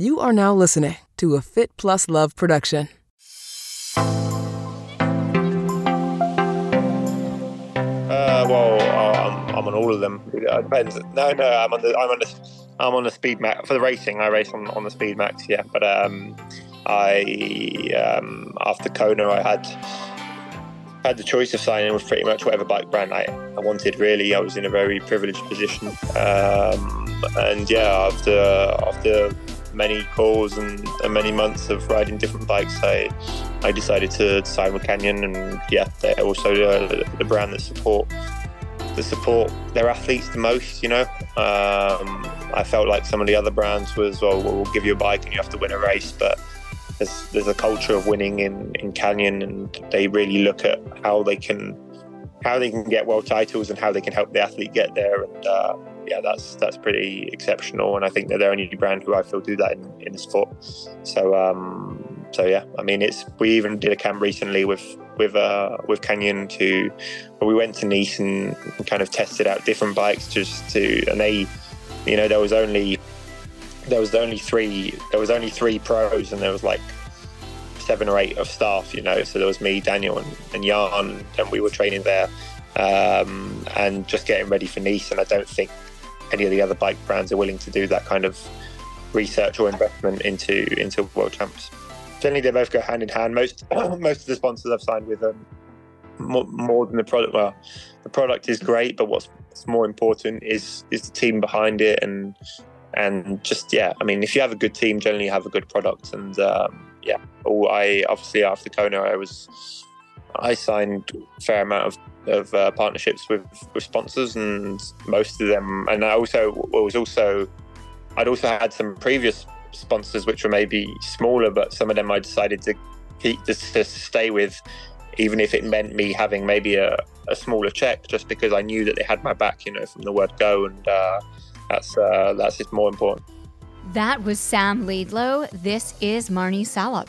You are now listening to a Fit Plus Love production. Uh, well, I'm, I'm on all of them. It depends. No, no, I'm on the I'm on the I'm on the Speed Max for the racing. I race on, on the Speed Max, yeah. But um, I um, after Kona, I had had the choice of signing with pretty much whatever bike brand I, I wanted. Really, I was in a very privileged position. Um, and yeah, after after many calls and, and, many months of riding different bikes, I I decided to sign with Canyon, and yeah, they're also the, the brand that support that support their athletes the most. You know, um, I felt like some of the other brands was, well, we'll give you a bike and you have to win a race, but there's there's a culture of winning in in Canyon, and they really look at how they can how they can get world titles and how they can help the athlete get there. And uh, yeah, that's that's pretty exceptional. And I think they're the only brand who I feel do that in, in sport. So um, so yeah, I mean, it's we even did a camp recently with with uh, with Canyon to where we went to Nice and, and kind of tested out different bikes just to and they, you know, there was only there was only three there was only three pros and there was like seven or eight of staff, you know. So there was me, Daniel, and, and Jan, and we were training there um, and just getting ready for Nice. And I don't think any of the other bike brands are willing to do that kind of research or investment into into world champs. Generally, they both go hand in hand. Most most of the sponsors I've signed with them more, more than the product. Well, the product is great, but what's, what's more important is is the team behind it and and just yeah. I mean, if you have a good team, generally you have a good product. And um, yeah, all I obviously after Kona, I was I signed a fair amount of of uh, partnerships with with sponsors, and most of them. And I also was also I'd also had some previous sponsors which were maybe smaller, but some of them I decided to keep just to stay with, even if it meant me having maybe a, a smaller check, just because I knew that they had my back, you know, from the word go, and uh, that's uh, that's just more important. That was Sam Laidlow. This is Marni Salup.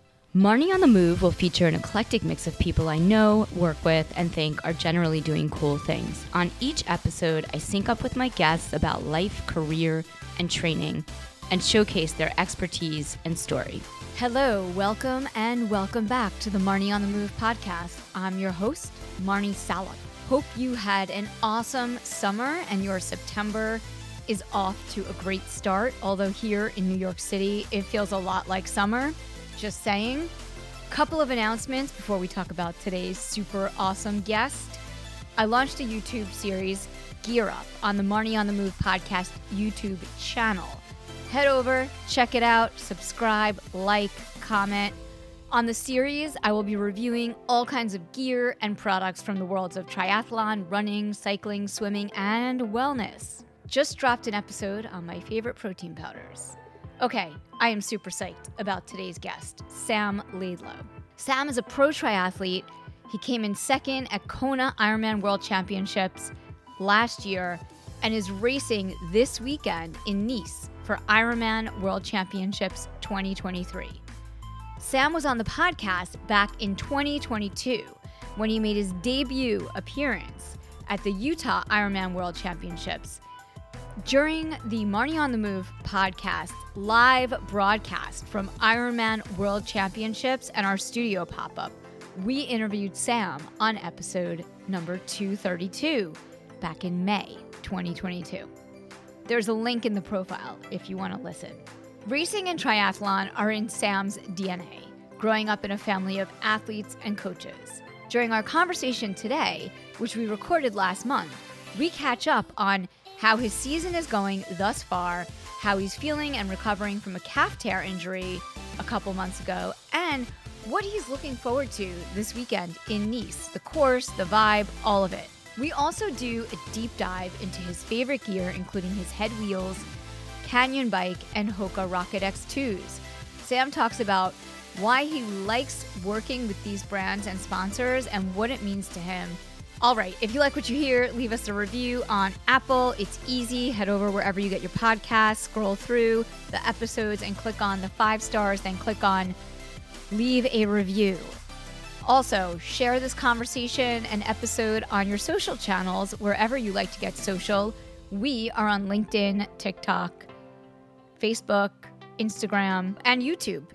Marni on the Move will feature an eclectic mix of people I know, work with, and think are generally doing cool things. On each episode, I sync up with my guests about life, career, and training and showcase their expertise and story. Hello, welcome, and welcome back to the Marni on the Move podcast. I'm your host, Marni Salup. Hope you had an awesome summer and your September is off to a great start. Although here in New York City, it feels a lot like summer. Just saying. Couple of announcements before we talk about today's super awesome guest. I launched a YouTube series, Gear Up, on the Marni on the Move podcast YouTube channel. Head over, check it out, subscribe, like, comment. On the series, I will be reviewing all kinds of gear and products from the worlds of triathlon, running, cycling, swimming, and wellness. Just dropped an episode on my favorite protein powders. Okay, I am super psyched about today's guest, Sam Laidlow. Sam is a pro triathlete. He came in second at Kona Ironman World Championships last year and is racing this weekend in Nice for Ironman World Championships 2023. Sam was on the podcast back in 2022 when he made his debut appearance at the Utah Ironman World Championships during the Marni on the Move podcast live broadcast from Ironman World Championships and our studio pop up, we interviewed Sam on episode number 232 back in May 2022. There's a link in the profile if you want to listen. Racing and triathlon are in Sam's DNA, growing up in a family of athletes and coaches. During our conversation today, which we recorded last month, we catch up on how his season is going thus far, how he's feeling and recovering from a calf tear injury a couple months ago, and what he's looking forward to this weekend in Nice the course, the vibe, all of it. We also do a deep dive into his favorite gear, including his HED wheels, Canyon bike, and Hoka Rocket X2s. Sam talks about why he likes working with these brands and sponsors and what it means to him All right. If you like what you hear, leave us a review on Apple. It's easy. Head over wherever you get your podcasts, scroll through the episodes, and click on the five stars, then click on leave a review. Also, share this conversation and episode on your social channels wherever you like to get social. We are on LinkedIn, TikTok, Facebook, Instagram, and YouTube.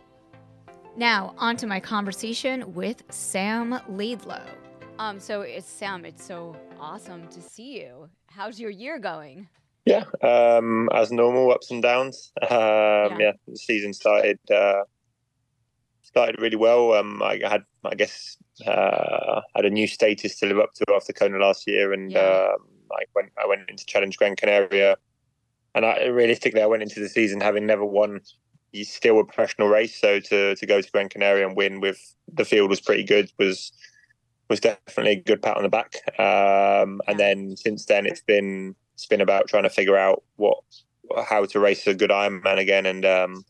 Now, on to my conversation with Sam Laidlow. Um, so it's Sam. It's so awesome to see you. How's your year going? Yeah, um, as normal, ups and downs. Um, yeah. yeah. the season started uh, started really well. Um, I had, I guess, uh, had a new status to live up to after Kona last year, and yeah. um, I went I went into Challenge Gran Canaria, and I realistically I went into the season having never won. Still a professional race, so to to go to Gran Canaria and win with the field was pretty good. Was was definitely a good pat on the back. Um, and then since then, it's been it's been about trying to figure out what how to race a good Ironman again, and um,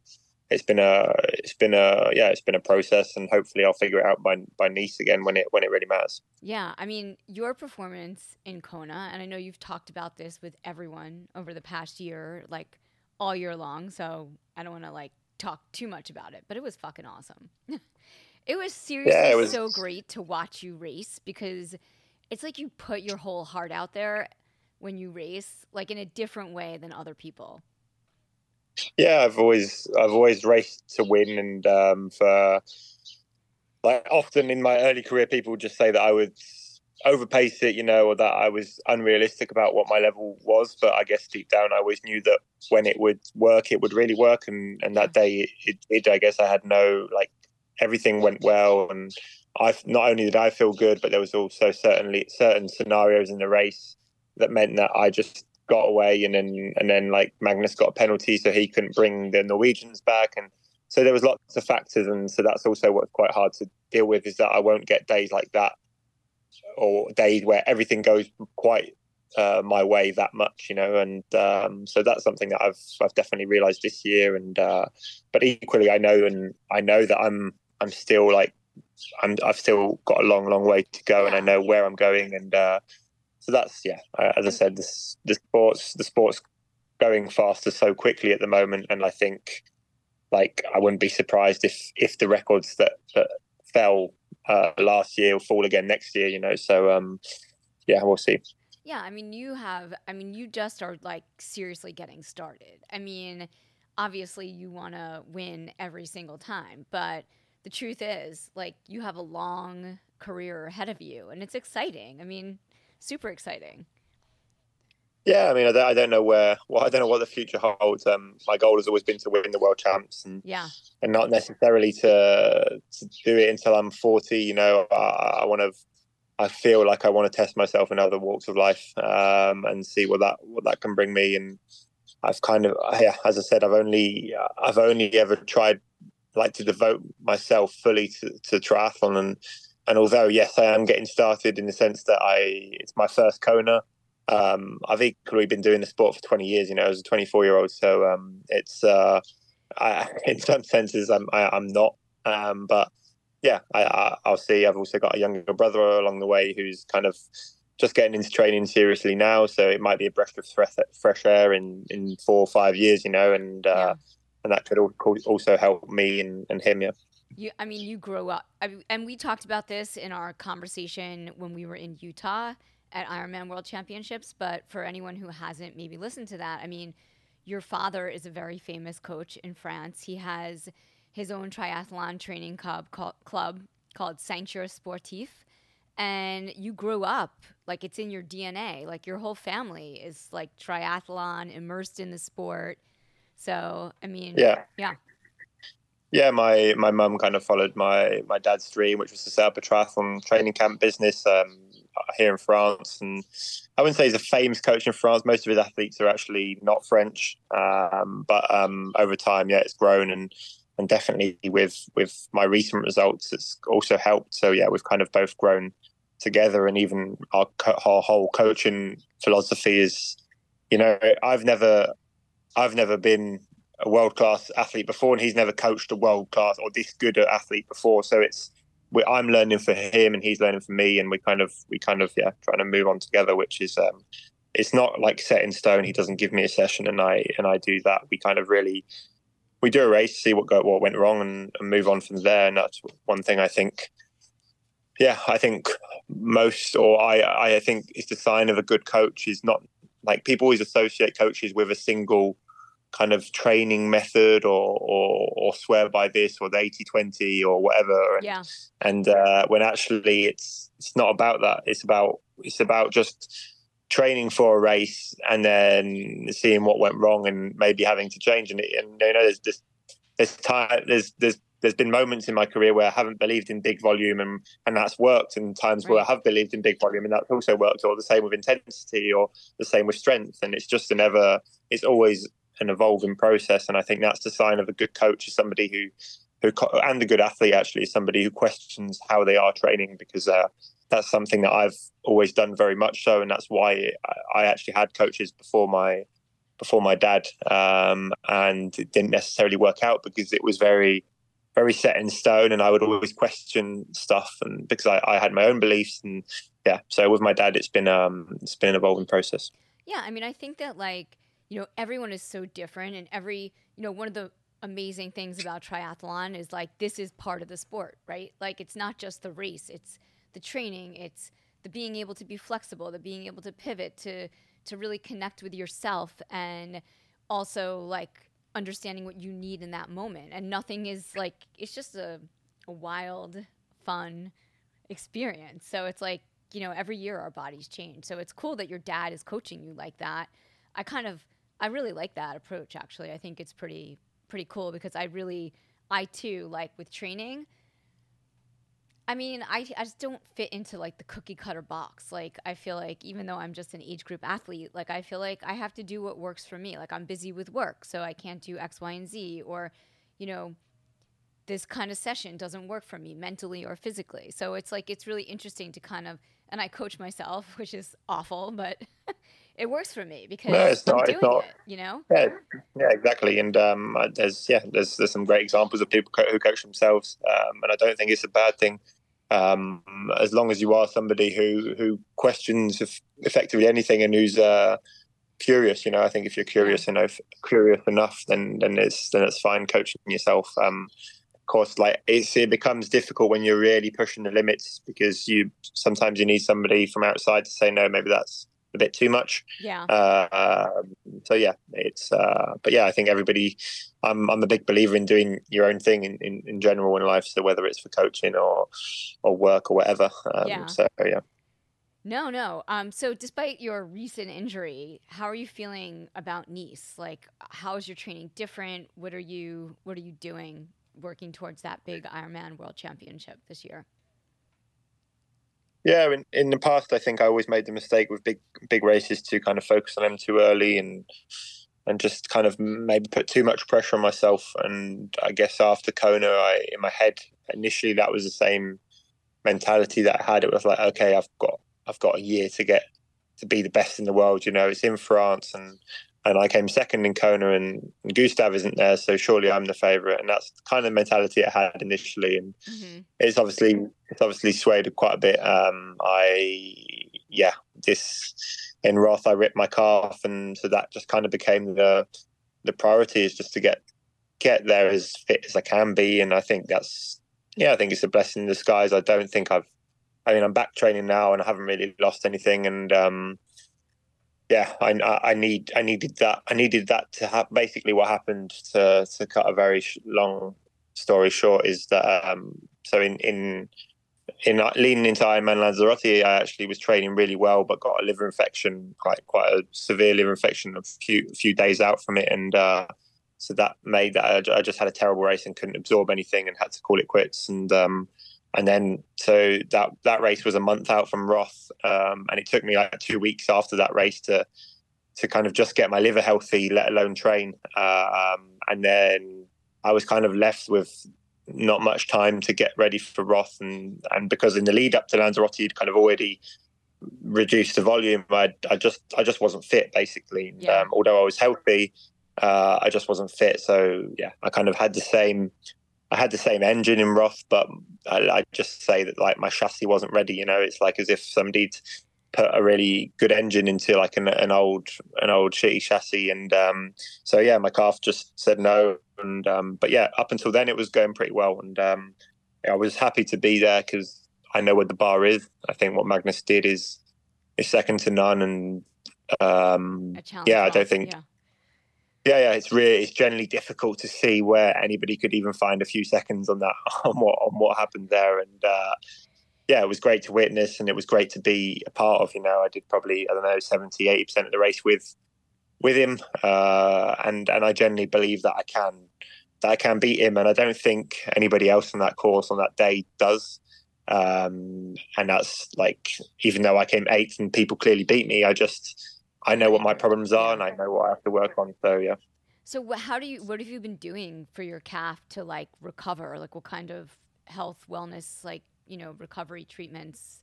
it's been a it's been a yeah it's been a process, and hopefully I'll figure it out by by Nice again when it when it really matters. Yeah, I mean your performance in Kona, and I know you've talked about this with everyone over the past year, like all year long. So I don't want to like talk too much about it, but it was fucking awesome. It was seriously yeah, it was... so great to watch you race because it's like you put your whole heart out there when you race, like in a different way than other people. Yeah, I've always I've always raced to win, and um, for like often in my early career, people would just say that I would overpace it, you know, or that I was unrealistic about what my level was. But I guess deep down, I always knew that when it would work, it would really work. And and that day, it did. I guess I had no like everything went well, and I not only did I feel good, but there was also certainly certain scenarios in the race that meant that I just got away, and then and then like Magnus got a penalty, so he couldn't bring the Norwegians back, and so there was lots of factors, and so that's also what's quite hard to deal with is that I won't get days like that, or days where everything goes quite uh, my way that much, you know, and um, so that's something that I've I've definitely realised this year, and uh, but equally I know and I know that I'm I'm still like I'm I've still got a long, long way to go, and I know where I'm going, and uh, so that's yeah. As I said, this the sports the sports going faster so quickly at the moment, and I think like I wouldn't be surprised if if the records that that fell uh, last year will fall again next year. You know, so um, yeah, we'll see. Yeah, I mean, you have. I mean, you just are like seriously getting started. I mean, obviously, you want to win every single time, but the truth is, like, you have a long career ahead of you, and it's exciting. I mean, super exciting. Yeah, I mean, I don't, I don't know where. Well, I don't know what the future holds. Um, my goal has always been to win the world champs, and yeah, and not necessarily to to do it until I'm 40. You know, I, I want to. I feel like I want to test myself in other walks of life um, and see what that what that can bring me. And I've kind of, yeah, as I said, I've only I've only ever tried like to devote myself fully to, to triathlon. And and although yes I am getting started in the sense that I it's my first Kona um, I've equally been doing the sport for 20 years you know as a 24 year old so um, it's uh, I, in some senses I'm I, am i am not um, but yeah I, will see. I've also got a younger brother along the way who's kind of just getting into training seriously now. So it might be a breath of fresh air in in four or five years you know and uh, yeah and that could also help me and, and him. Yeah. You, I mean, you grow up, I mean, and we talked about this in our conversation when we were in Utah at Ironman World Championships. But for anyone who hasn't maybe listened to that, I mean, your father is a very famous coach in France. He has his own triathlon training club called, club called Ceinture Sportif. And you grew up like it's in your DNA. Like your whole family is like triathlon, immersed in the sport. So I mean, yeah, yeah, yeah. My my mum kind of followed my my dad's dream, which was to set up a triathlon training camp business um, here in France. And I wouldn't say he's a famous coach in France. Most of his athletes are actually not French, um, but um, over time, yeah, it's grown and and definitely with with my recent results, it's also helped. So yeah, we've kind of both grown together, and even our, our whole coaching philosophy is, you know, I've never I've never been a world class athlete before, and he's never coached a world class or this good athlete before. So it's I'm learning for him and he's learning for me, and we kind of we kind of yeah trying to move on together, which is um, it's not like set in stone. He doesn't give me a session and I and I do that. We kind of really we do a race, see what go, what went wrong, and, and move on from there. And that's one thing I think. Yeah, I think most, or I, I think it's the sign of a good coach is not like people always associate coaches with a single kind of training method or or, or swear by this or the 80 20 or whatever. And, Yeah. and uh, when actually it's it's not about that. It's about it's about just training for a race and then seeing what went wrong and maybe having to change. And, it, and you know there's this there's time there's there's there's been moments in my career where I haven't believed in big volume and and that's worked. And times where I have believed in big volume and that's also worked or the same with intensity or the same with strength. And it's just an ever it's always an evolving process. And I think that's the sign of a good coach is somebody who who and a good athlete actually is somebody who questions how they are training because uh, that's something that I've always done very much so. And that's why I, actually had coaches before my before my dad um, and it didn't necessarily work out because it was very very set in stone. And I would always question stuff and because I, I had my own beliefs and yeah. So with my dad it's been um it's been an evolving process. Yeah, I mean, I think that like you know everyone is so different, and every you know one of the amazing things about triathlon is like this is part of the sport, right? Like it's not just the race; it's the training, it's the being able to be flexible, the being able to pivot, to to really connect with yourself, and also like understanding what you need in that moment. And nothing is like it's just a, a wild, fun experience. So it's like, you know, every year our bodies change. So it's cool that your dad is coaching you like that. I kind of I really like that approach actually. I think it's pretty pretty cool because I really I too like with training I mean, I, I just don't fit into like the cookie cutter box. Like, I feel like even though I'm just an age group athlete, like, I feel like I have to do what works for me. Like, I'm busy with work, so I can't do X, Y, and Z. Or, you know, this kind of session doesn't work for me mentally or physically. So it's like, it's really interesting to kind of, and I coach myself, which is awful, but it works for me because No, it's I'm not- doing it's not. it, you know? Yeah, yeah, exactly. And um, there's yeah, there's there's some great examples of people co- who coach themselves, um, and I don't think it's a bad thing. Um, as long as you are somebody who who questions eff- effectively anything and who's uh, curious, you know, I think if you're curious enough, curious enough, then then it's then it's fine coaching yourself. Um, of course, like it's, it becomes difficult when you're really pushing the limits because you sometimes you need somebody from outside to say no, maybe that's a bit too much. Yeah. Uh, so yeah, it's uh, but yeah, I think everybody. I'm I'm a big believer in doing your own thing in, in, in general in life. So whether it's for coaching or or work or whatever. Um, Yeah. So yeah. No, no. Um, so despite your recent injury, how are you feeling about Nice? Like, how is your training different? What are you What are you doing working towards that big Ironman World Championship this year? Yeah, in, in the past, I think I always made the mistake with big big races to kind of focus on them too early and and just kind of maybe put too much pressure on myself. And I guess after Kona, I in my head initially that was the same mentality that I had. It was like, okay, I've got I've got a year to get to be the best in the world. You know, it's in France and. And I came second in Kona, and, and Gustav isn't there, so surely I'm the favourite. And that's the kind of mentality I had initially. And Mm-hmm. it's obviously it's obviously swayed quite a bit. Um, I yeah, this in Roth I ripped my calf, and so that just kind of became the the priority is just to get get there as fit as I can be, and I think that's yeah, I think it's a blessing in disguise. I don't think I've, I mean, I'm back training now, and I haven't really lost anything, and um, yeah, I, I need I needed that I needed that to have basically what happened to to cut a very sh- long story short is that um, so in in in uh, leaning into Ironman Lanzarote, I actually was training really well, but got a liver infection, quite quite a severe liver infection, a few a few days out from it, and uh, so that made that I, I just had a terrible race and couldn't absorb anything and had to call it quits. And um, and then so that that race was a month out from Roth, um, and it took me like two weeks after that race to to kind of just get my liver healthy, let alone train. Uh, um, and then I was kind of left with not much time to get ready for Roth, and and because in the lead up to Lanzarote, you'd kind of already reduced the volume. I I just I just wasn't fit basically. Yeah. Um, although I was healthy, uh, I just wasn't fit. So yeah, I kind of had the same I had the same engine in Roth, but I, I just say that like my chassis wasn't ready. You know, it's like as if somebody'd put a really good engine into like an, an old an old shitty chassis, and um, so yeah, my calf just said no. And um, but yeah, up until then it was going pretty well, and um, I was happy to be there because I know what the bar is. I think what Magnus did is is second to none, and um, yeah, I don't think. Yeah. Yeah, yeah, it's really it's generally difficult to see where anybody could even find a few seconds on that on what on what happened there, and uh, yeah, it was great to witness, and it was great to be a part of. You know, I did probably I don't know 70, 80 percent of the race with with him, uh, and and I generally believe that I can that I can beat him, and I don't think anybody else on that course on that day does. Um, and that's like even though I came eighth and people clearly beat me, I just I know what my problems are and I know what I have to work on. So yeah. So how do you? What have you been doing for your calf to like recover? Like what kind of health, wellness, like you know, recovery treatments?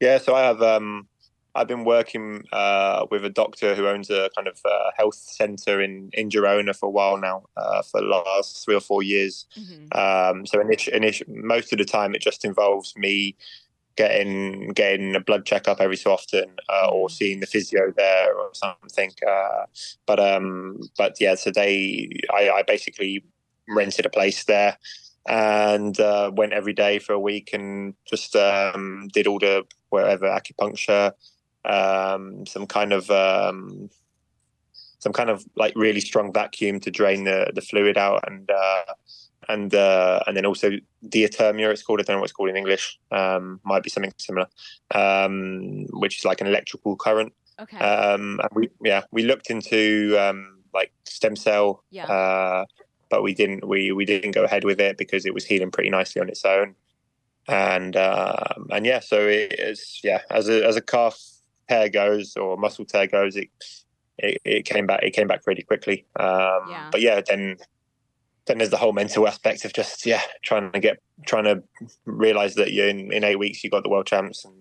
Yeah, so I have um, I've been working uh, with a doctor who owns a kind of uh, health center in in Girona for a while now, uh, for the last three or four years. Mm-hmm. Um, so init- init- most of the time, it just involves me getting getting a blood checkup every so often, uh, or seeing the physio there or something. Uh, but um, but yeah, so they I, I basically rented a place there and uh, went every day for a week and just um, did all the wherever acupuncture, um, some kind of um, some kind of like really strong vacuum to drain the the fluid out and uh, and uh, and then also diathermia it's called I don't know what it's called in English um, might be something similar um, which is like an electrical current Okay. um, and we yeah we looked into um, like stem cell Yeah. uh, but we didn't we we didn't go ahead with it because it was healing pretty nicely on its own and um, and yeah so it is yeah as a as a calf tear goes or muscle tear goes it it, it came back it came back pretty quickly um, Yeah. but yeah then then there's the whole mental aspect of just yeah trying to get trying to realize that you're in, in eight weeks you got the world champs and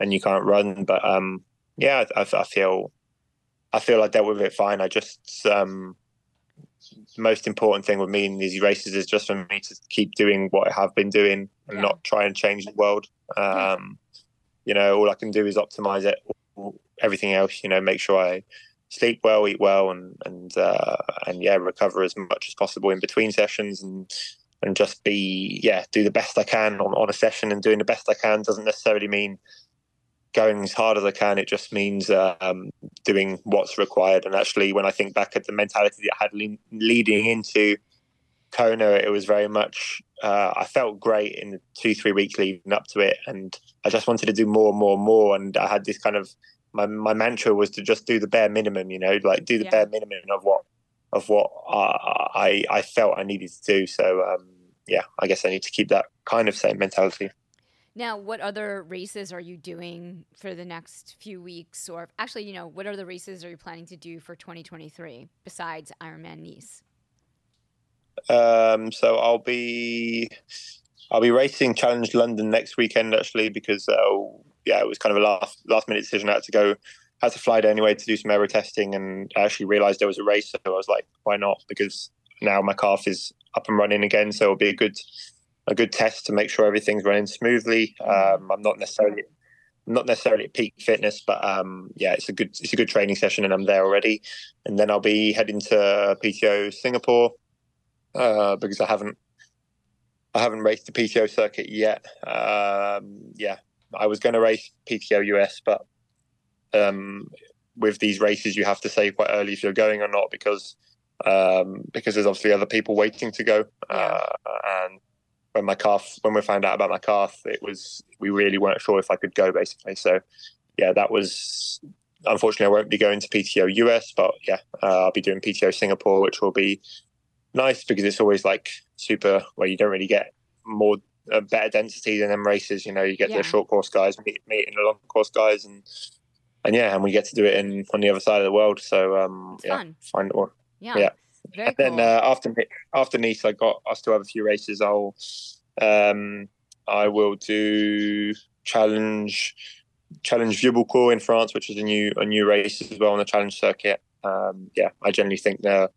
and you can't run but um yeah I, I feel I feel I dealt with it fine I just um the most important thing with me in these races is just for me to keep doing what I have been doing and Yeah. not try and change the world. Um, you know, all I can do is optimize it. Everything else, you know, make sure I sleep well, eat well, and and uh, and yeah, recover as much as possible in between sessions and and just be yeah, do the best I can on, on a session. And doing the best I can doesn't necessarily mean going as hard as I can. It just means um, doing what's required. And actually, when I think back at the mentality that I had le- leading into Kona, it was very much. Uh, I felt great in the two three weeks leading up to it, and I just wanted to do more, and more, and more. And I had this kind of my my mantra was to just do the bare minimum. You know, like do the Yeah. bare minimum of what of what I I, I felt I needed to do. So um, yeah, I guess I need to keep that kind of same mentality. Now, what other races are you doing for the next few weeks? Or actually, you know, what other races are you planning to do for 2023 besides Ironman Nice? Um, so I'll be I'll be racing Challenge London next weekend actually because uh, yeah, it was kind of a last last minute decision. I had to go, had to fly there anyway to do some aero testing, and I actually realised there was a race, so I was like, why not? Because now my calf is up and running again, so it'll be a good a good test to make sure everything's running smoothly. Um, I'm not necessarily not necessarily at peak fitness, but um, yeah, it's a good it's a good training session, and I'm there already. And then I'll be heading to PTO Singapore uh, because I haven't I haven't raced the PTO circuit yet. Um, yeah, I was going to race PTO US, but um, with these races, you have to say quite early if you're going or not because um, because there's obviously other people waiting to go. Uh, and when my calf, when we found out about my calf, it was we really weren't sure if I could go basically. So yeah, that was unfortunately I won't be going to PTO US, but yeah, uh, I'll be doing PTO Singapore, which will be nice because it's always like super where you don't really get more uh, better density than them races. You know, you get Yeah. the short course guys meet, meeting the long course guys, and and yeah, and we get to do it in on the other side of the world. So um, It's yeah, fun. find it one. Yeah. Yeah. Very And then cool. uh, after after Nice, I got I still have a few races. I'll um, I will do challenge challenge Vieux-Boucau in France, which is a new a new race as well on the challenge circuit. Um, yeah, I generally think they're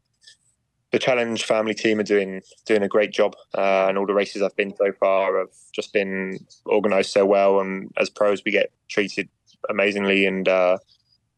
the challenge family team are doing doing a great job, uh, and all the races I've been so far have just been organised so well. And as pros, we get treated amazingly, and uh,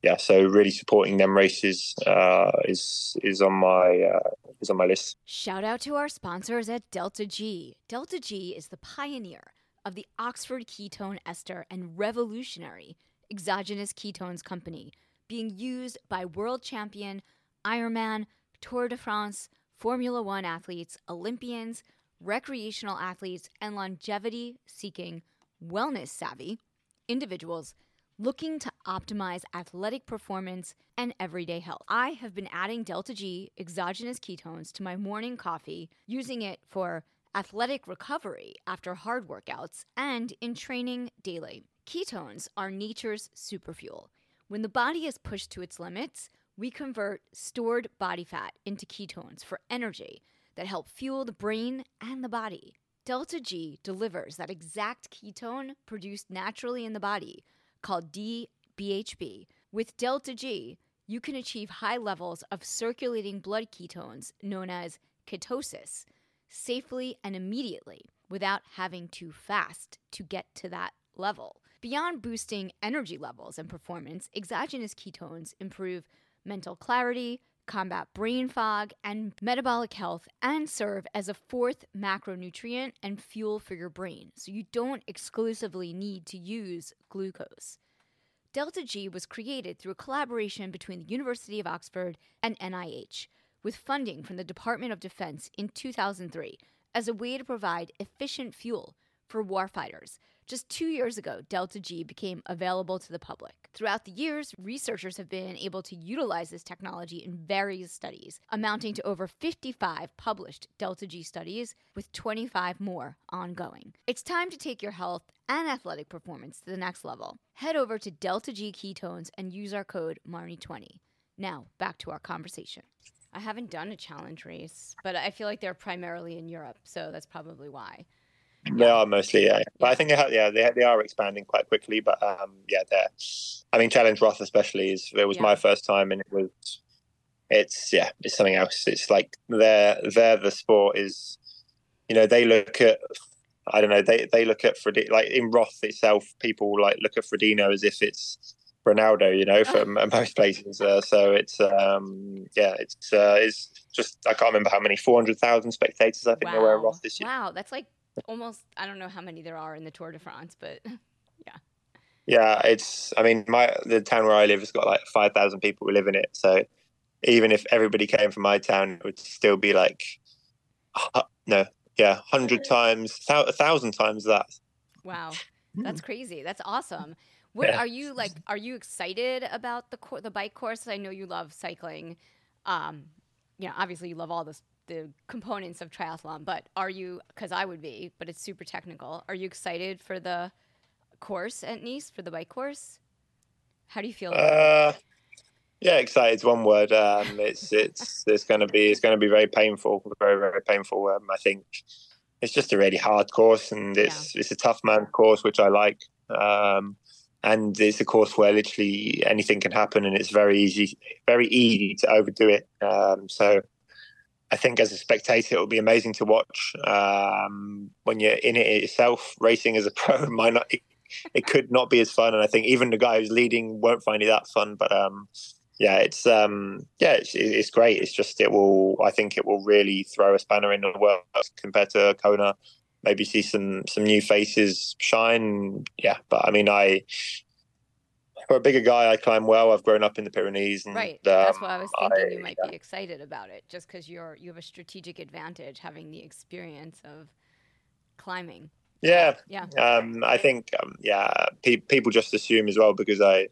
yeah, so really supporting them races uh, is is on my uh, is on my list. Shout out to our sponsors at Delta G. Delta G is the pioneer of the Oxford ketone ester and revolutionary exogenous ketones company, being used by world champion, Ironman, Tour de France, Formula One athletes, Olympians, recreational athletes, and longevity seeking, wellness savvy individuals looking to optimize athletic performance and everyday health. I have been adding Delta G exogenous ketones to my morning coffee, using it for athletic recovery after hard workouts and in training daily. Ketones are nature's superfuel. When the body is pushed to its limits, we convert stored body fat into ketones for energy that help fuel the brain and the body. Delta G delivers that exact ketone produced naturally in the body called DBHB. With Delta G, you can achieve high levels of circulating blood ketones known as ketosis safely and immediately without having to fast to get to that level. Beyond boosting energy levels and performance, exogenous ketones improve mental clarity, combat brain fog, and metabolic health, and serve as a fourth macronutrient and fuel for your brain, so you don't exclusively need to use glucose. Delta G was created through a collaboration between the University of Oxford and NIH, with funding from the Department of Defense in 2003 as a way to provide efficient fuel for warfighters just two years ago, Delta G became available to the public. Throughout the years, researchers have been able to utilize this technology in various studies, amounting to over 55 published Delta G studies, with 25 more ongoing. It's time to take your health and athletic performance to the next level. Head over to Delta G Ketones and use our code MARNI20. Now, back to our conversation. I haven't done a challenge race, but I feel like they're primarily in Europe, so that's probably why. They are mostly, yeah. But I think they have, yeah, they, they are expanding quite quickly. But um, yeah, they're. I mean, Challenge Roth especially is. It was yeah. my first time, and it was. It's yeah, it's something else. It's like their their the sport is, you know, they look at. I don't know. They they look at Fred like in Roth itself. People like look at Frodeno as if it's Ronaldo, you know, from most places. Uh, so it's um, yeah, it's uh, it's just I can't remember how many four hundred thousand spectators I think wow. there were at Roth this year. Wow, that's like almost I don't know how many there are in the Tour de France, but yeah. Yeah, it's I mean my the town where I live has got like five thousand people who live in it. So even if everybody came from my town, it would still be like uh, no, yeah, hundred times, a thousand times that. Wow, that's crazy. That's awesome. What yeah. are you like? Are you excited about the the bike course? I know you love cycling. Um, yeah, obviously you love all this the components of triathlon, but are you? Because I would be, but it's super technical. Are you excited for the course at Nice for the bike course? How do you feel? Uh, yeah, excited is one word. Um, it's it's it's going to be it's going to be very painful, very very painful. Um, I think it's just a really hard course, and it's yeah. it's a tough man course, which I like. Um, and it's a course where literally anything can happen, and it's very easy, very easy to overdo it. Um, so I think as a spectator, it will be amazing to watch. Um, when you're in it yourself, racing as a pro might not. It, it, could not be as fun, and I think even the guy who's leading won't find it that fun. But um, yeah, it's um, yeah, it's, it's great. It's just it will. I think it will really throw a spanner in the works compared to Kona. Maybe see some some new faces shine. Yeah, but I mean, I for a bigger guy, I climb well. I've grown up in the Pyrenees. And, right. That's um, why I was thinking I, you might yeah. be excited about it, just because you're you have a strategic advantage having the experience of climbing. Yeah. Yeah. Um, I think um, yeah, pe- people just assume as well because I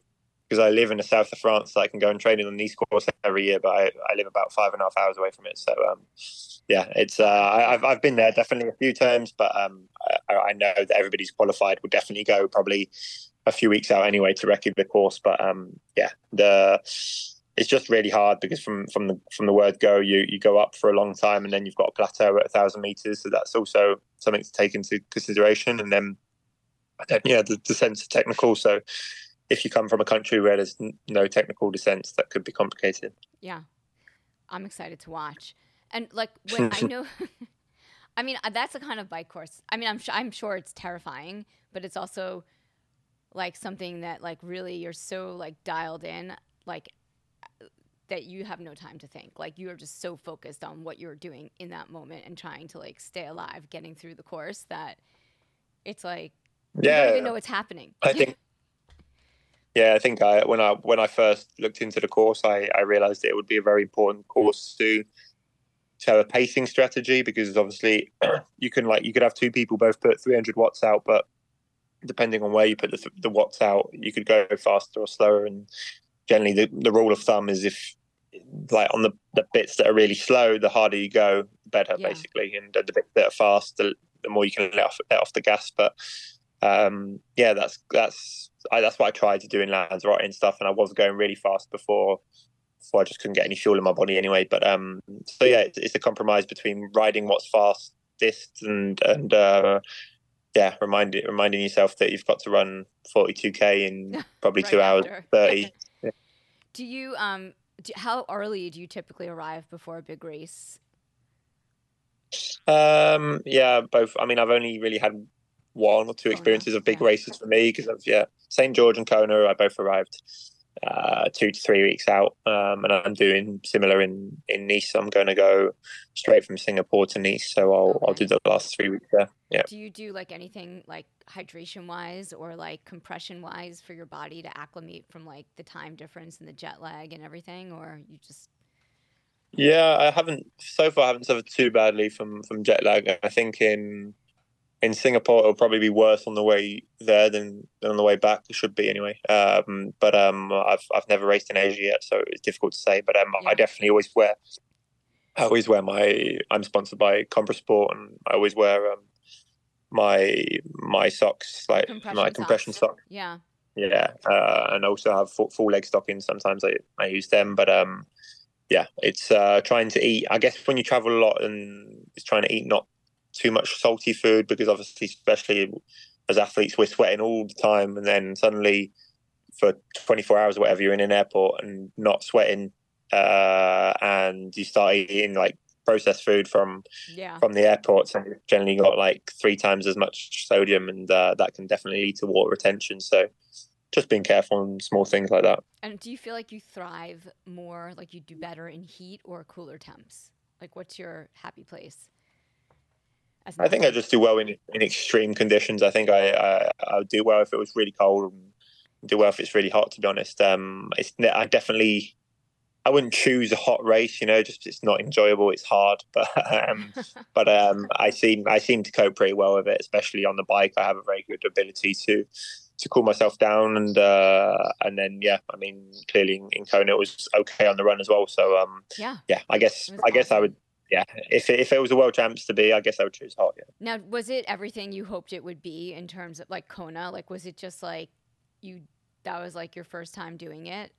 because I live in the south of France, so I can go and train in the Nice course every year, but I, I live about five and a half hours away from it. So um, yeah, it's uh, I, have I've been there definitely a few times, but um, I, I know that everybody's qualified will definitely go probably a few weeks out anyway to record the course. But um, yeah, the it's just really hard because from from the from the word go, you you go up for a long time and then you've got a plateau at a thousand meters. So that's also something to take into consideration. And then, yeah, the descents are technical. So if you come from a country where there's no technical descents, that could be complicated. Yeah, I'm excited to watch. And like when I know, I mean that's a kind of bike course. I mean I'm sure I'm sure it's terrifying, but it's also like something that like really you're so like dialed in, like that you have no time to think. Like you are just so focused on what you're doing in that moment and trying to like stay alive, getting through the course that it's like you Yeah. don't even know what's happening. I think. Yeah, I think I when I when I first looked into the course, I, I realized it would be a very important course to to have a pacing strategy because obviously you can like you could have two people both put 300 watts out, but depending on where you put the, the watts out, you could go faster or slower. And generally, the, the rule of thumb is if like on the, the bits that are really slow, the harder you go, the better, Yeah. basically. And the bits that are fast, the, the more you can let off, let off the gas. But um, yeah, that's that's I, that's what I tried to do in Lanzarote and stuff. And I was going really fast before before I just couldn't get any fuel in my body anyway. But um, so yeah, it's, it's a compromise between riding what's fastest and and uh, yeah, reminding reminding yourself that you've got to run 42k in probably Right two hours after. 30. Do you um do, how early do you typically arrive before a big race? Um, yeah, both. I mean, I've only really had one or two Kona, experiences of big yeah. races for me because of yeah, St George and Kona. I both arrived uh, two to three weeks out, um, and I'm doing similar in in Nice. I'm going to go straight from Singapore to Nice, so I'll I'll do the last three weeks there. Yeah. Do you do like anything like hydration wise or like compression wise for your body to acclimate from like the time difference and the jet lag and everything, or you just Yeah, I haven't so far. I haven't suffered too badly from from jet lag. I think in in Singapore it'll probably be worse on the way there than, than on the way back. It should be anyway. Um, but um, I've I've never raced in Asia yet, so it's difficult to say. But um, Yeah. I definitely always wear. I always wear my. I'm sponsored by Compressport, and I always wear um, my my socks, like my compression socks. socks. Yeah. Yeah, uh, and also have full, full leg stockings. Sometimes I, I use them, but um, yeah, it's uh, trying to eat. I guess when you travel a lot, and it's trying to eat not too much salty food because obviously, especially as athletes, we're sweating all the time, and then suddenly for 24 hours or whatever, you're in an airport and not sweating, uh, and you start eating like processed food from Yeah. from the airports and generally got like three times as much sodium and uh, that can definitely lead to water retention so just being careful on small things like that And do you feel like you thrive more, like you do better in heat or cooler temps? Like, what's your happy place? I think i just do well in, in extreme conditions i think i i, I would do well if it was really cold and do well if it's really hot to be honest um it's i definitely I wouldn't choose a hot race, you know, just it's not enjoyable. It's hard, but um, but um, I seem I seem to cope pretty well with it, especially on the bike. I have a very good ability to to cool myself down, and uh, and then yeah, I mean, clearly in, in Kona it was okay on the run as well. So um, yeah. yeah, I guess I guess I would yeah, if it, if it was a world champs to be, I guess I would choose hot. Yeah. Now, was it everything you hoped it would be in terms of like Kona? Like, was it just like you that was like your first time doing it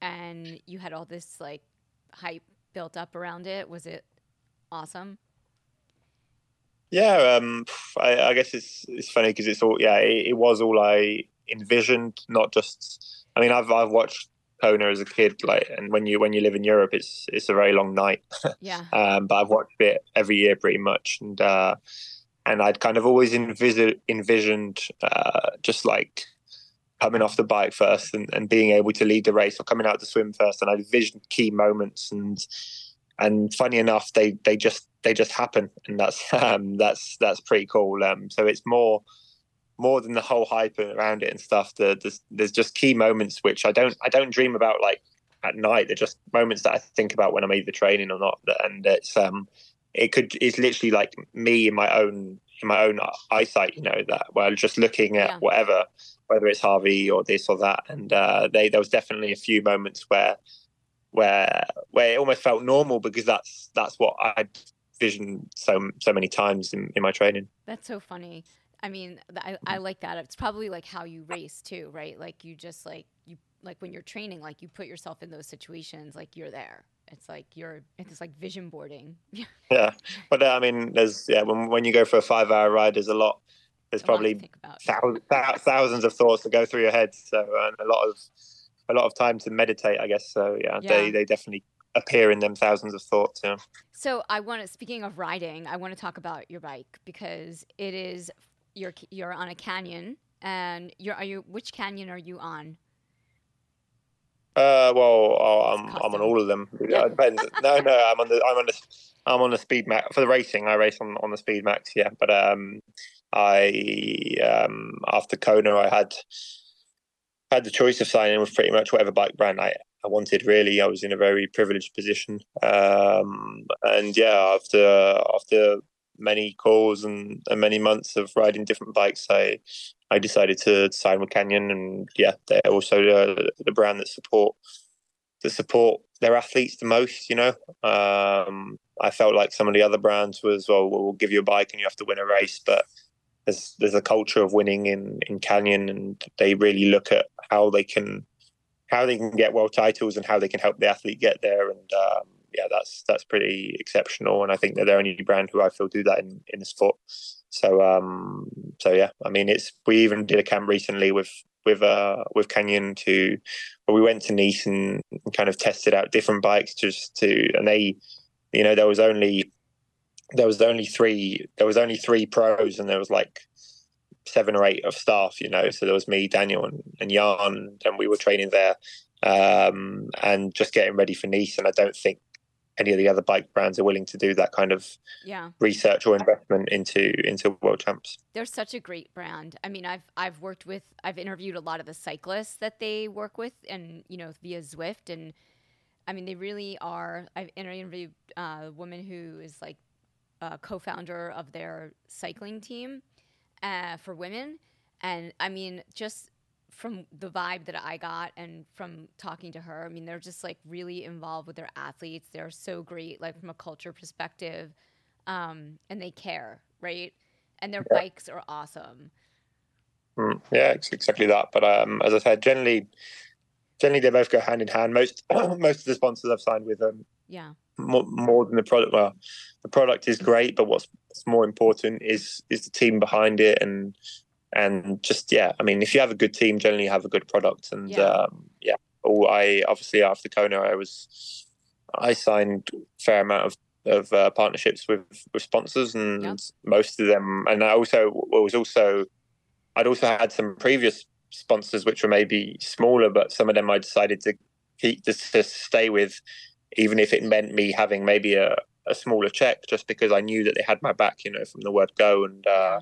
and you had all this like hype built up around it? Was it awesome? Yeah, um, I, I guess it's it's funny because it's all yeah, it, it was all I envisioned, not just. I mean, I've I've watched Kona as a kid, like, and when you when you live in Europe, it's it's a very long night. Yeah. um, but I've watched it every year pretty much, and uh, and I'd kind of always envis- envisioned uh, just like coming off the bike first and, and being able to lead the race or coming out to swim first, and I envisioned key moments and and funny enough, they they just they just happen, and that's um, that's that's pretty cool. Um, so it's more more than the whole hype around it and stuff. The, there's there's just key moments which I don't I don't dream about like at night. They're just moments that I think about when I'm either training or not. And it's um it could it's literally like me in my own in my own eyesight, you know, that while just looking at Yeah. whatever, whether it's Harvey or this or that. And uh, they there was definitely a few moments where where where it almost felt normal because that's that's what I visioned so so many times in, in my training. That's so funny. I mean, I, I like that. It's probably like how you race too, right? Like you just like you like when you're training, like you put yourself in those situations, like you're there. It's like you're it's like vision boarding. Yeah, but uh, I mean, there's yeah when when you go for a five hour ride, there's a lot. There's A probably think about. thou- thou- thousands of thoughts that go through your head. So and a lot of a lot of time to meditate, I guess. So yeah, Yeah. they they definitely appear in them thousands of thoughts. Yeah. So I want to. Speaking of riding, I want to talk about your bike because it is you're you're on a canyon, and you're are you which canyon are you on? Uh, well, uh, I'm I'm on all of them. Yeah. It depends. no, no, I'm on the I'm on the I'm on the Speed Max for the racing. I race on on the Speed Max, yeah. But um, I um after Kona, I had had the choice of signing with pretty much whatever bike brand I I wanted. Really, I was in a very privileged position. Um, and yeah, after after many calls and, and many months of riding different bikes, I I decided to sign with Canyon, and yeah, they're also the, the brand that support that support their athletes the most. You know, um, I felt like some of the other brands was well, we'll give you a bike and you have to win a race, but there's there's a culture of winning in in Canyon, and they really look at how they can how they can get world titles and how they can help the athlete get there, and um, yeah, that's that's pretty exceptional, and I think they're the only brand who I feel do that in in the sport. So um, so yeah, I mean, it's we even did a camp recently with with uh with Canyon to where we went to Nice and, kind of tested out different bikes just to and they you know there was only there was only three there was only three pros and there was like seven or eight of staff you know so there was me daniel and, and jan and we were training there um and just getting ready for nice and i don't think any of the other bike brands are willing to do that kind of Yeah, research or investment into into world champs they're such a great brand. I mean, I've I've worked with I've interviewed a lot of the cyclists that they work with, and you know via Zwift, and I mean they really are. I've interviewed uh, a woman who is like a co-founder of their cycling team uh, for women, and I mean just from the vibe that I got and from talking to her, I mean they're just like really involved with their athletes. They're so great, like from a culture perspective, um, and they care, right? And their bikes are awesome. Mm, yeah, ex- exactly that. But um, as I said, generally, generally they both go hand in hand. Most most of the sponsors I've signed with um, Yeah, more, more than the product. Well, the product is great, but what's, what's more important is is the team behind it, and and just yeah. I mean, if you have a good team, generally you have a good product, and Yeah. um, yeah. All I obviously after Kona, I was I signed a fair amount of of uh, partnerships with with sponsors, and Yep. most of them, and I also was also I'd also had some previous sponsors which were maybe smaller, but some of them I decided to keep just to stay with, even if it meant me having maybe a, a smaller check, just because I knew that they had my back, you know, from the word go, and uh,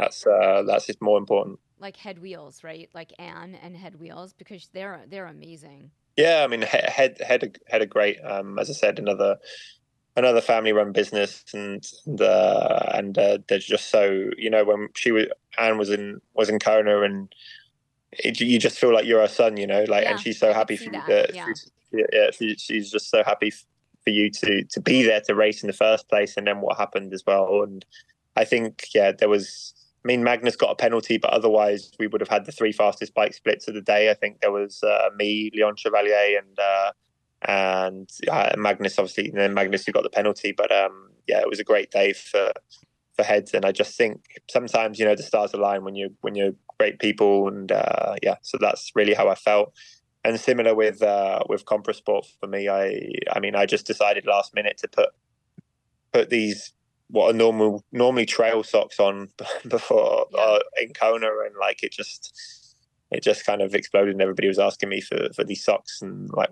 that's uh, that's just more important. like HED Wheels, right? Like Anne and HED Wheels because they're they're amazing. Yeah, I mean, he- head head HED are great. Um, as I said, another another family run business, and and, uh, and uh, they're just so you know when she was Anne was in was in Kona, and it, you just feel like you're her son, you know, like, Yeah, and she's so happy for you. that, yeah. she's, yeah, she, she's just so happy for you to to be there to race in the first place, and then what happened as well. And I think yeah, there was. I mean, Magnus got a penalty, but otherwise we would have had the three fastest bike splits of the day. I think there was uh, me, Leon Chevalier, and uh, and uh, Magnus. Obviously, and then Magnus who got the penalty. But um, yeah, it was a great day for for HEDs, and I just think sometimes you know the stars align when you when you're great people, and uh, yeah, so that's really how I felt. And similar with uh, with Compressport for me, I I mean I just decided last minute to put put these what are normal normally trail socks on before uh, in Kona, and like it just it just kind of exploded, and everybody was asking me for for these socks and like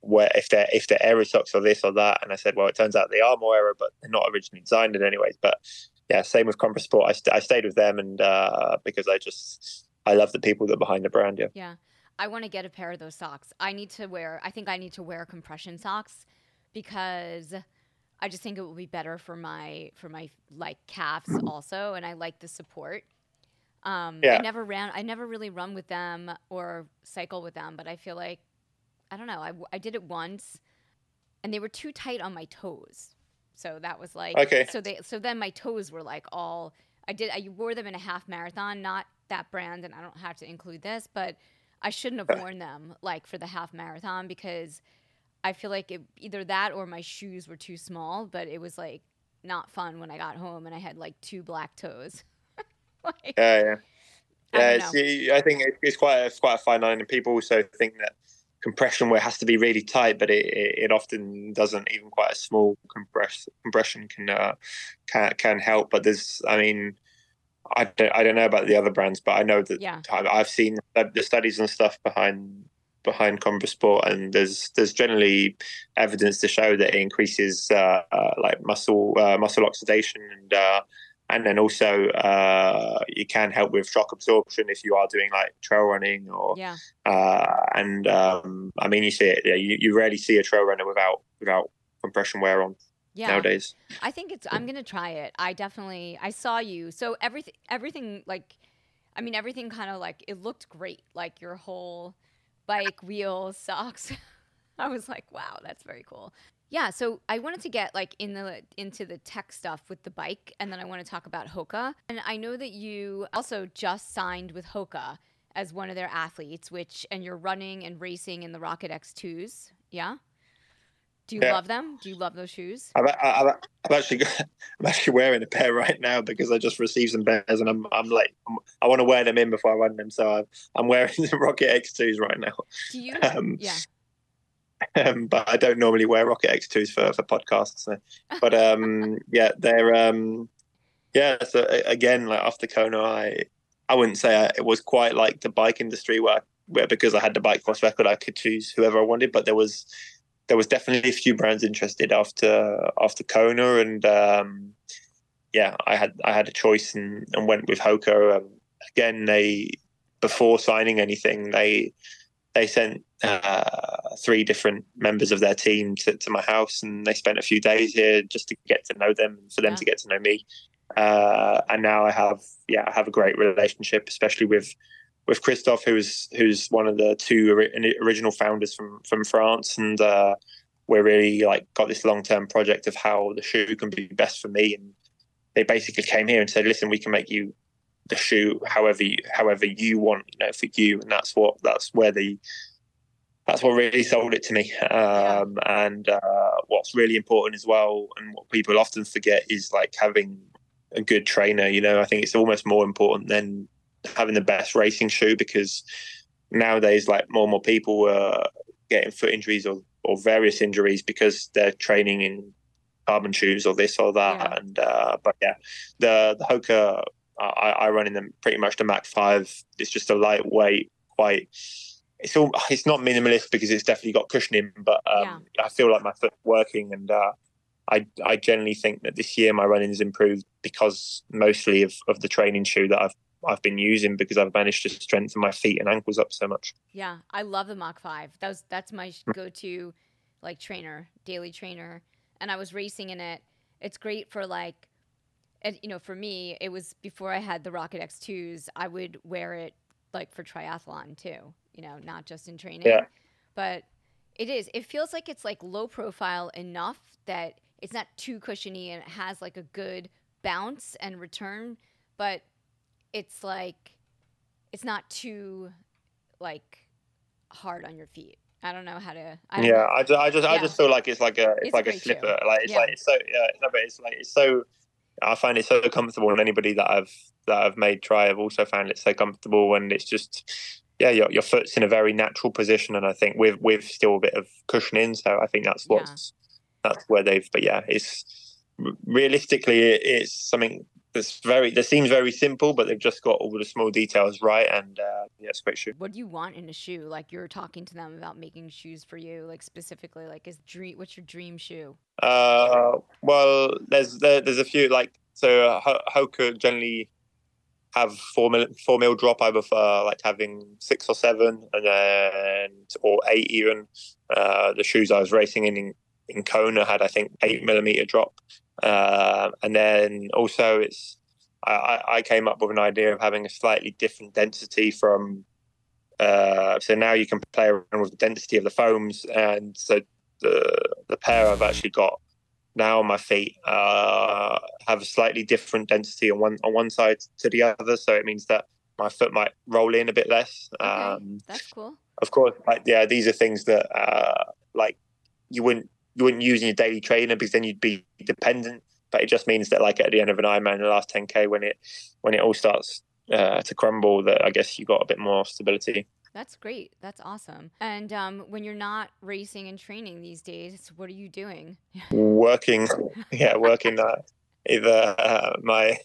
where if they're if they're aero socks or this or that, and I said, well, it turns out they are more aero, but they're not originally designed in anyways. But yeah, same with Compressport. I, st- I stayed with them, and uh, because I just I love the people that are behind the brand. Yeah. Yeah. I want to get a pair of those socks. I need to wear I think I need to wear compression socks because I just think it will be better for my for my like calves also and I like the support. Um I never ran I never really run with them or cycle with them, but I feel like I don't know. I, I did it once and they were too tight on my toes. So that was like Okay. so they so then my toes were like all I did I wore them in a half marathon, not that brand and I don't have to include this, but I shouldn't have worn them like for the half marathon because I feel like it, either that or my shoes were too small, but it was like not fun when I got home and I had like two black toes. like, Yeah, yeah. I Yeah, don't it's, I think it's, it's quite a, it's quite a fine line, and people also think that compression wear has to be really tight, but it, it, it often doesn't. Even quite a small compress compression can uh, can can help. But there's, I mean, I don't I don't know about the other brands, but I know that Yeah. I've seen the studies and stuff behind behind Sport, and there's there's generally evidence to show that it increases uh, uh, like muscle uh, muscle oxidation and uh, and then also uh, you can help with shock absorption if you are doing like trail running or Yeah. uh, and um, I mean you see it yeah, you, you rarely see a trail runner without without compression wear on Yeah. nowadays. I think it's. I'm gonna try it. I definitely. I saw you. So everything. Everything like. I mean, everything kind of like it looked great. Like your whole bike, wheels, socks. I was like, wow, that's very cool. Yeah. So I wanted to get like in the into the tech stuff with the bike, and then I want to talk about Hoka. And I know that you also just signed with Hoka as one of their athletes, which and you're running and racing in the Rocket X2s. Yeah. Do you Yeah. love them? Do you love those shoes? I've, I've, I've actually got, I'm actually wearing a pair right now because I just received some pairs and I'm I'm like I'm, I want to wear them in before I run them. So I'm, I'm wearing the Rocket X2s right now. Do you? Um, Yeah. um, but I don't normally wear Rocket X2s for, for podcasts. So. But um, yeah, they're um, yeah. So again, like after Kona, I I wouldn't say I, it was quite like the bike industry where where because I had the bike cross record, I could choose whoever I wanted. But there was there was definitely a few brands interested after after Kona, and um, yeah, I had I had a choice and, and went with Hoka. Um, again, they before signing anything, they they sent uh, three different members of their team to, to my house, and they spent a few days here just to get to know them, and for them Yeah. to get to know me. Uh, and now I have, yeah, I have a great relationship, especially with with Christophe, who's who's one of the two ori- original founders from from France, and uh, we're really like got this long term project of how the shoe can be best for me. And they basically came here and said, "Listen, we can make you the shoe however you, however you want, you know, for you." And that's what that's where the that's what really sold it to me. Um, And uh, what's really important as well, and what people often forget, is like having a good trainer. You know, I think it's almost more important than having the best racing shoe because nowadays, like more and more people are getting foot injuries or, or various injuries because they're training in carbon shoes or this or that. Yeah. And uh, but yeah, the the Hoka I, I run in them pretty much the Mach Five. It's just a lightweight, quite. It's all. It's not minimalist because it's definitely got cushioning, but um, I feel like my foot's working, and uh, I I generally think that this year my running has improved because mostly of, of the training shoe that I've I've been using because I've managed to strengthen my feet and ankles up so much. Yeah, I love the Mach Five. That was that's my hmm. go-to like trainer, daily trainer, and I was racing in it. It's great for like, and you know, for me, it was before I had the Rocket X2s. I would wear it like for triathlon too. You know, not just in training. Yeah. But it is. It feels like it's like low profile enough that it's not too cushiony and it has like a good bounce and return, but it's like it's not too like hard on your feet. I don't know how to. I yeah, know. I just, I just, I just feel like it's like a, it's, It's like a shoe. slipper. Like it's Yeah. like it's so, yeah, no, but it's like it's so. I find it so comfortable, and anybody that I've that I've made try, I've also found it so comfortable, and it's just, yeah, your your foot's in a very natural position, and I think with with still a bit of cushioning, so I think that's Yeah. what's that's where they've. But yeah, it's realistically it's something that's very that seems very simple, but they've just got all the small details right, and uh, yeah, it's a great shoe. What do you want in a shoe? Like you're talking to them about making shoes for you, like specifically, like is dream. What's your dream shoe? Uh, well, there's there, there's a few like so uh, Ho- Hoka generally have four mil four mil drop. I prefer like having six or seven, and then or eight even. Uh, the shoes I was racing in in, in Kona had I think eight millimeter drop, uh, and then also it's I, I came up with an idea of having a slightly different density from. Uh, so now you can play around with the density of the foams, and so the the pair I've actually got now on my feet uh, have a slightly different density on one on one side to the other. So it means that my foot might roll in a bit less. Okay. Um, That's cool. of course, like yeah, these are things that uh, like you wouldn't you wouldn't use in your daily trainer because then you'd be dependent. But it just means that like at the end of an Ironman, the last 10k, when it when it all starts uh, to crumble, that I guess you got a bit more stability. That's great. That's awesome. And um, when you're not racing and training these days, what are you doing? Working, yeah, working. Uh, either uh, my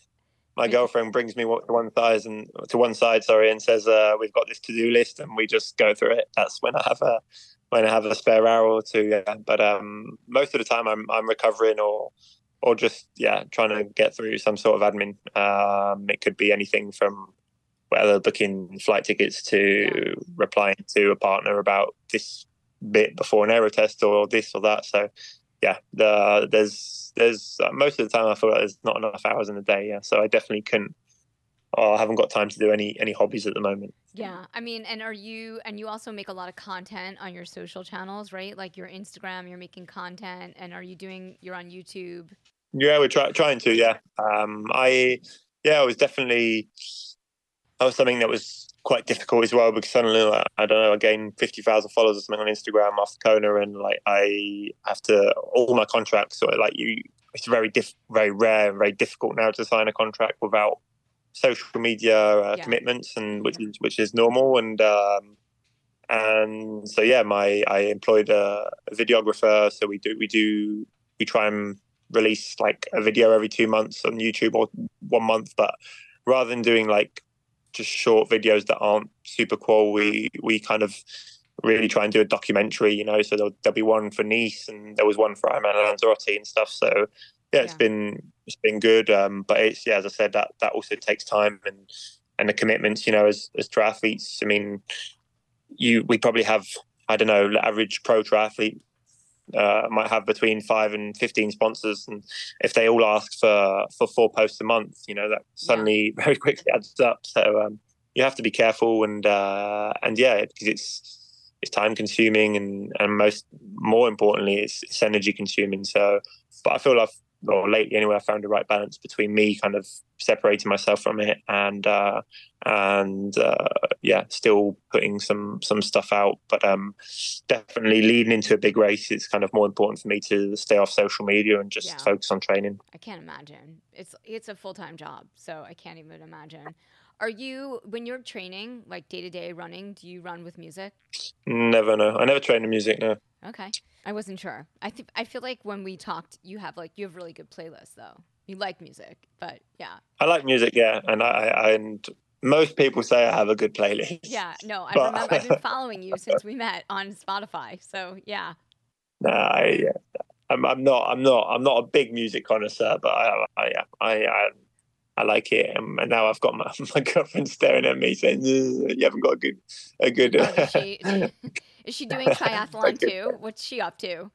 my girlfriend brings me to one side and to one side, sorry, and says uh, we've got this to do list, and we just go through it. That's when I have a when I have a spare hour or two. Yeah, but um, most of the time I'm I'm recovering or or just yeah trying to get through some sort of admin. Um, it could be anything from whether booking flight tickets to yeah. replying to a partner about this bit before an aero test or this or that. So yeah, the, there's there's uh, most of the time I feel like there's not enough hours in the day. Yeah, so I definitely couldn't. Oh, I haven't got time to do any any hobbies at the moment. Yeah, I mean, and are you and you also make a lot of content on your social channels, right? Like your Instagram, you're making content, and are you doing? You're on YouTube. Yeah, we're try, trying to. Yeah, um, I yeah, I was definitely that was something that was quite difficult as well because suddenly like, I don't know I gained fifty thousand followers or something on Instagram after Kona and like I have to all my contracts sort of like you it's very diff, very rare and very difficult now to sign a contract without social media uh, yeah. commitments and which is which is normal and um, and so yeah my I employed a, a videographer so we do we do we try and release like a video every two months on YouTube or one month but rather than doing like just short videos that aren't super cool. We we kind of really try and do a documentary, you know. So there'll, there'll be one for Nice, and there was one for Ironman Lanzarote and stuff. So yeah, it's yeah. been it's been good. Um, but it's yeah, as I said, that that also takes time and and the commitments. You know, as as triathletes, I mean, you we probably have I don't know, average pro triathlete uh, might have between five and 15 sponsors. And if they all ask for, for four posts a month, you know, that suddenly very quickly adds up. So um, you have to be careful and, uh, and yeah, because it's, it's time consuming and, and most more importantly, it's, it's energy consuming. So, but I feel like or lately anyway, I found the right balance between me kind of separating myself from it and uh, and uh, yeah, still putting some some stuff out. But um, definitely leading into a big race, it's kind of more important for me to stay off social media and just yeah. focus on training. I can't imagine. It's it's a full time job, so I can't even imagine. Are you when you're training, like day to day running? Do you run with music? Never, no. I never train to music. No. Okay. I wasn't sure. I think I feel like when we talked, you have like you have really good playlists though. You like music, but yeah. I like music, yeah, and I, I and most people say I have a good playlist. Yeah, no, I but... remember I've been following you since we met on Spotify, so yeah. No, I, yeah. I'm, I'm not. I'm not. I'm not a big music connoisseur, but I, I, I, I, I like it. And now I've got my, my girlfriend staring at me saying, "You haven't got a good, a good." Oh, she, Is she doing triathlon too? What's she up to?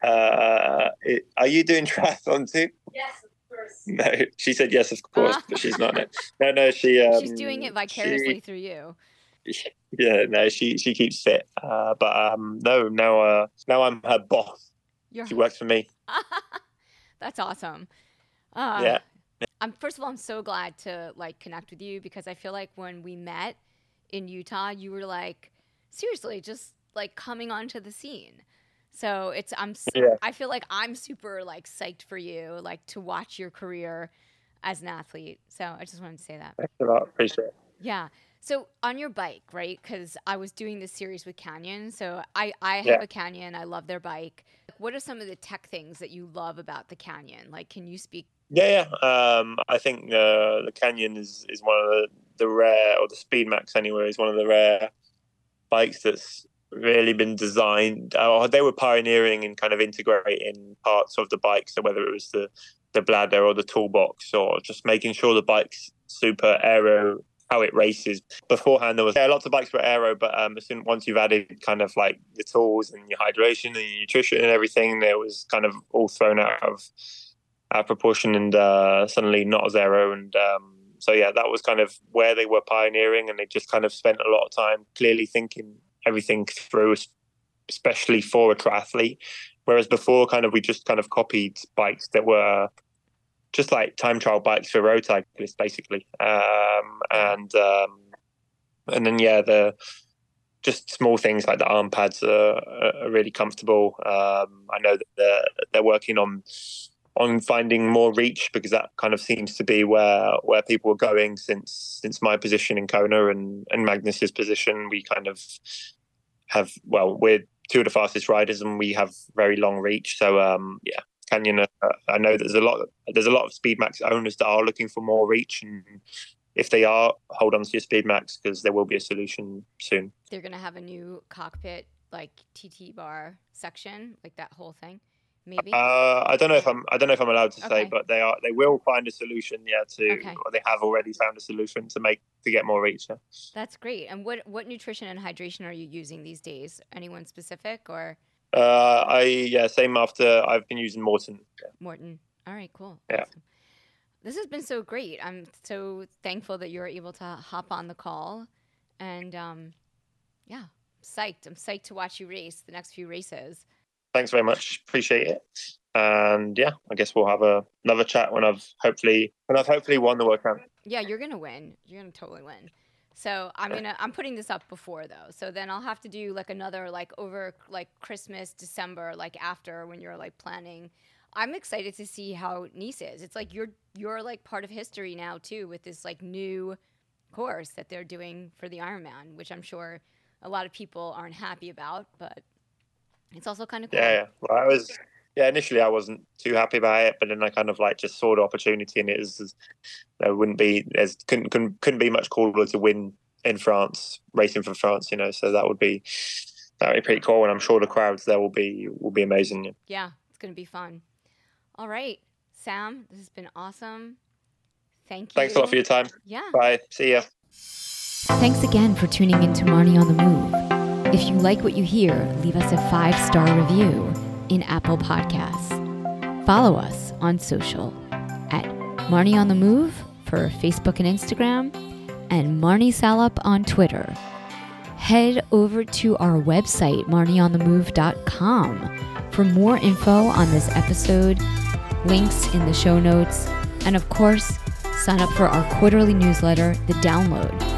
Uh, it, are you doing triathlon too? Yes, of course. No, she said yes, of course, but she's not. No, no, she. Um, she's doing it vicariously she, through you. Yeah, no, she she keeps fit, uh, but um, no, now uh, now I'm her boss. You're... She works for me. That's awesome. Uh, yeah. I'm first of all, I'm so glad to like connect with you because I feel like when we met in Utah, you were like seriously just like coming onto the scene. So it's I'm yeah. I feel like I'm super like psyched for you like to watch your career as an athlete. So I just wanted to say that. Thanks a lot. Appreciate it. Yeah. So on your bike, right? Because I was doing this series with Canyon. So I, I have yeah. a Canyon. I love their bike. What are some of the tech things that you love about the Canyon? Like, can you speak? Yeah, yeah. Um, I think uh, the Canyon is, is one of the, the rare, or the Speedmax anyway, is one of the rare bikes that's really been designed or they were pioneering in kind of integrating parts of the bike so whether it was the the bladder or the toolbox or just making sure the bike's super aero how it races beforehand there was yeah, lots of bikes were aero but um soon, once you've added kind of like the tools and your hydration and your nutrition and everything there was kind of all thrown out of out of proportion and uh, suddenly not as aero and um so yeah, that was kind of where they were pioneering, and they just kind of spent a lot of time clearly thinking everything through, especially for a triathlete. Whereas before, kind of we just kind of copied bikes that were just like time trial bikes for road cyclists, basically. Um, and um, and then yeah, the just small things like the arm pads are, are really comfortable. Um, I know that they're, they're working on on finding more reach because that kind of seems to be where where people are going since since my position in Kona and and Magnus's position. We kind of have well, we're two of the fastest riders and we have very long reach. So um, yeah, Canyon. Uh, I know there's a lot there's a lot of Speedmax owners that are looking for more reach and. If they are, hold on to your Speedmax because there will be a solution soon. They're gonna have a new cockpit like TT bar section, like that whole thing maybe? Uh, I don't know if I'm. I don't know if I'm allowed to Okay. say, but they are. They will find a solution. Yeah, to Okay. or they have already found a solution to make to get more reach. Yeah. That's great. And what what nutrition and hydration are you using these days? Anyone specific or Uh, I yeah. Same after I've been using Maurten. Yeah. Maurten? All right, cool. Yeah. Awesome. This has been so great. I'm so thankful that you were able to hop on the call, and um, yeah, psyched. I'm psyched to watch you race the next few races. Thanks very much. Appreciate it. And yeah, I guess we'll have a, another chat when I've hopefully when I've hopefully won the World Cup. Yeah, you're gonna win. You're gonna totally win. So I'm gonna I'm putting this up before though. So then I'll have to do like another like over like Christmas, December, like after when you're like planning. I'm excited to see how Nice is. It's like you're you're like part of history now too with this like new course that they're doing for the Ironman, which I'm sure a lot of people aren't happy about, but it's also kind of cool. Yeah, yeah. Well, I was yeah. Initially, I wasn't too happy about it, but then I kind of like just saw the opportunity, and it was there wouldn't be there's couldn't couldn't, couldn't be much cooler to win in France, racing for France. You know, so that would be that would be pretty cool, and I'm sure the crowds there will be will be amazing. Yeah. Yeah, it's gonna be fun. All right, Sam, this has been awesome. Thank you. Thanks a lot for your time. Yeah. Bye. See ya. Thanks again for tuning in to Marni on the Move. If you like what you hear, leave us a five star review in Apple Podcasts. Follow us on social at Marni on the Move for Facebook and Instagram, and Marni Salup on Twitter. Head over to our website, marnionthemove.com, for more info on this episode, links in the show notes, and of course, sign up for our quarterly newsletter, The Download